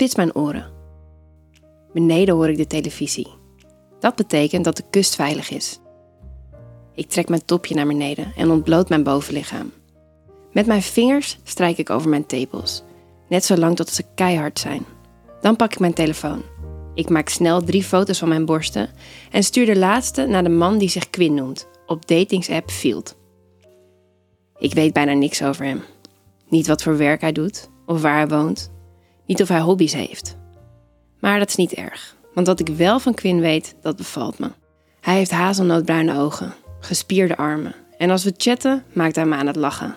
spits mijn oren. Beneden hoor ik de televisie. Dat betekent dat de kust veilig is. Ik trek mijn topje naar beneden en ontbloot mijn bovenlichaam. Met mijn vingers strijk ik over mijn tepels, net zo lang tot ze keihard zijn. Dan pak ik mijn telefoon. Ik maak snel drie foto's van mijn borsten en stuur de laatste naar de man die zich Quinn noemt, op datingsapp Field. Ik weet bijna niks over hem. Niet wat voor werk hij doet of waar hij woont. Niet of hij hobby's heeft. Maar dat is niet erg, want wat ik wel van Quinn weet, dat bevalt me. Hij heeft hazelnootbruine ogen, gespierde armen en als we chatten, maakt hij me aan het lachen.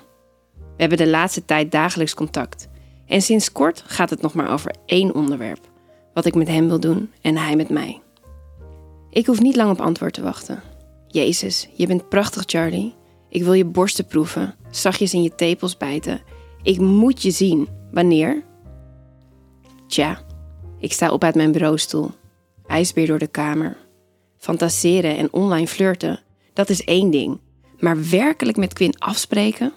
We hebben de laatste tijd dagelijks contact en sinds kort gaat het nog maar over één onderwerp: wat ik met hem wil doen en hij met mij. Ik hoef niet lang op antwoord te wachten. Jezus, je bent prachtig, Charlie. Ik wil je borsten proeven, zachtjes in je tepels bijten. Ik moet je zien. Wanneer? Tja, ik sta op uit mijn bureaustoel. IJsbeer door de kamer. Fantaseren en online flirten, dat is één ding. Maar werkelijk met Quinn afspreken?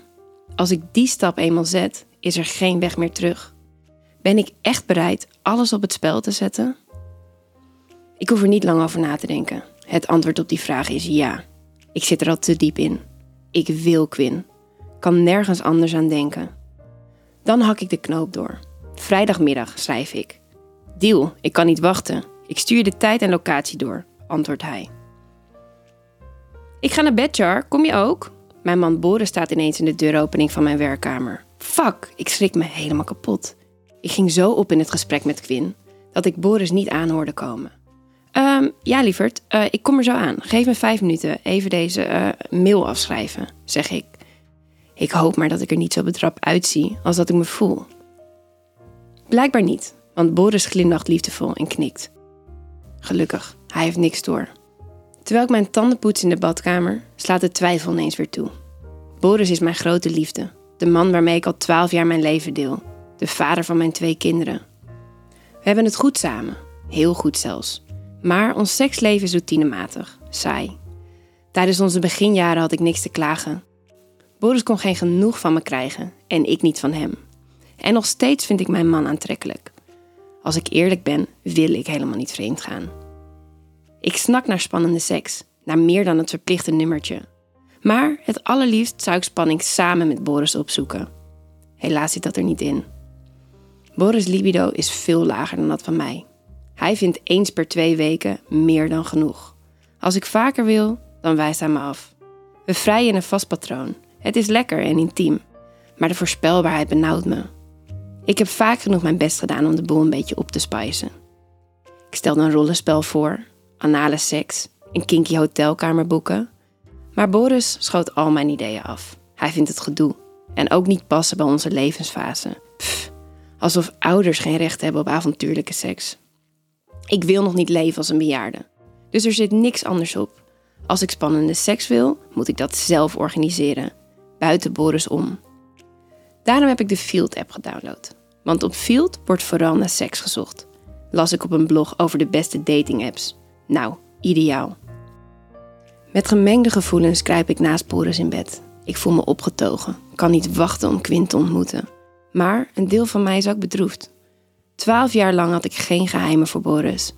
Als ik die stap eenmaal zet, is er geen weg meer terug. Ben ik echt bereid alles op het spel te zetten? Ik hoef er niet lang over na te denken. Het antwoord op die vraag is ja. Ik zit er al te diep in. Ik wil Quinn. Kan nergens anders aan denken. Dan hak ik de knoop door. Vrijdagmiddag schrijf ik. Deal, ik kan niet wachten. Ik stuur de tijd en locatie door, antwoordt hij. Ik ga naar bed, Char. Kom je ook? Mijn man Boris staat ineens in de deuropening van mijn werkkamer. Fuck, ik schrik me helemaal kapot. Ik ging zo op in het gesprek met Quinn dat ik Boris niet aanhoorde komen. Um, ja, lieverd, uh, ik kom er zo aan. Geef me vijf minuten. Even deze uh, mail afschrijven, zeg ik. Ik hoop maar dat ik er niet zo betrapt uitzie als dat ik me voel. Blijkbaar niet, want Boris glimlacht liefdevol en knikt. Gelukkig, hij heeft niks door. Terwijl ik mijn tanden poets in de badkamer, slaat de twijfel ineens weer toe. Boris is mijn grote liefde, de man waarmee ik al twaalf jaar mijn leven deel, de vader van mijn twee kinderen. We hebben het goed samen, heel goed zelfs. Maar ons seksleven is routinematig, saai. Tijdens onze beginjaren had ik niks te klagen. Boris kon geen genoeg van me krijgen en ik niet van hem. En nog steeds vind ik mijn man aantrekkelijk. Als ik eerlijk ben, wil ik helemaal niet vreemd gaan. Ik snak naar spannende seks, naar meer dan het verplichte nummertje. Maar het allerliefst zou ik spanning samen met Boris opzoeken. Helaas zit dat er niet in. Boris' libido is veel lager dan dat van mij. Hij vindt eens per twee weken meer dan genoeg. Als ik vaker wil, dan wijst hij me af. We vrijen in een vast patroon. Het is lekker en intiem, maar de voorspelbaarheid benauwt me. Ik heb vaak genoeg mijn best gedaan om de boel een beetje op te spijzen. Ik stelde een rollenspel voor, anale seks, een kinky hotelkamer boeken. Maar Boris schoot al mijn ideeën af. Hij vindt het gedoe en ook niet passen bij onze levensfase. Pff, alsof ouders geen recht hebben op avontuurlijke seks. Ik wil nog niet leven als een bejaarde. Dus er zit niks anders op. Als ik spannende seks wil, moet ik dat zelf organiseren. Buiten Boris om. Daarom heb ik de Field-app gedownload. Want op Field wordt vooral naar seks gezocht. Las ik op een blog over de beste dating-apps. Nou, ideaal. Met gemengde gevoelens kruip ik naast Boris in bed. Ik voel me opgetogen, kan niet wachten om Quint te ontmoeten. Maar een deel van mij is ook bedroefd. Twaalf jaar lang had ik geen geheimen voor Boris.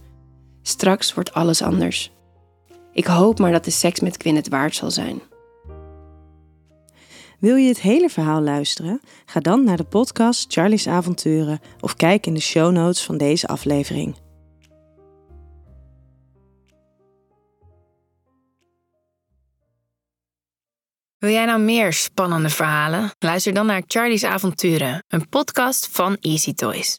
Straks wordt alles anders. Ik hoop maar dat de seks met Quinn het waard zal zijn. Wil je het hele verhaal luisteren? Ga dan naar de podcast Charlie's Avonturen of kijk in de show notes van deze aflevering. Wil jij nou meer spannende verhalen? Luister dan naar Charlie's Avonturen, een podcast van Easy Toys.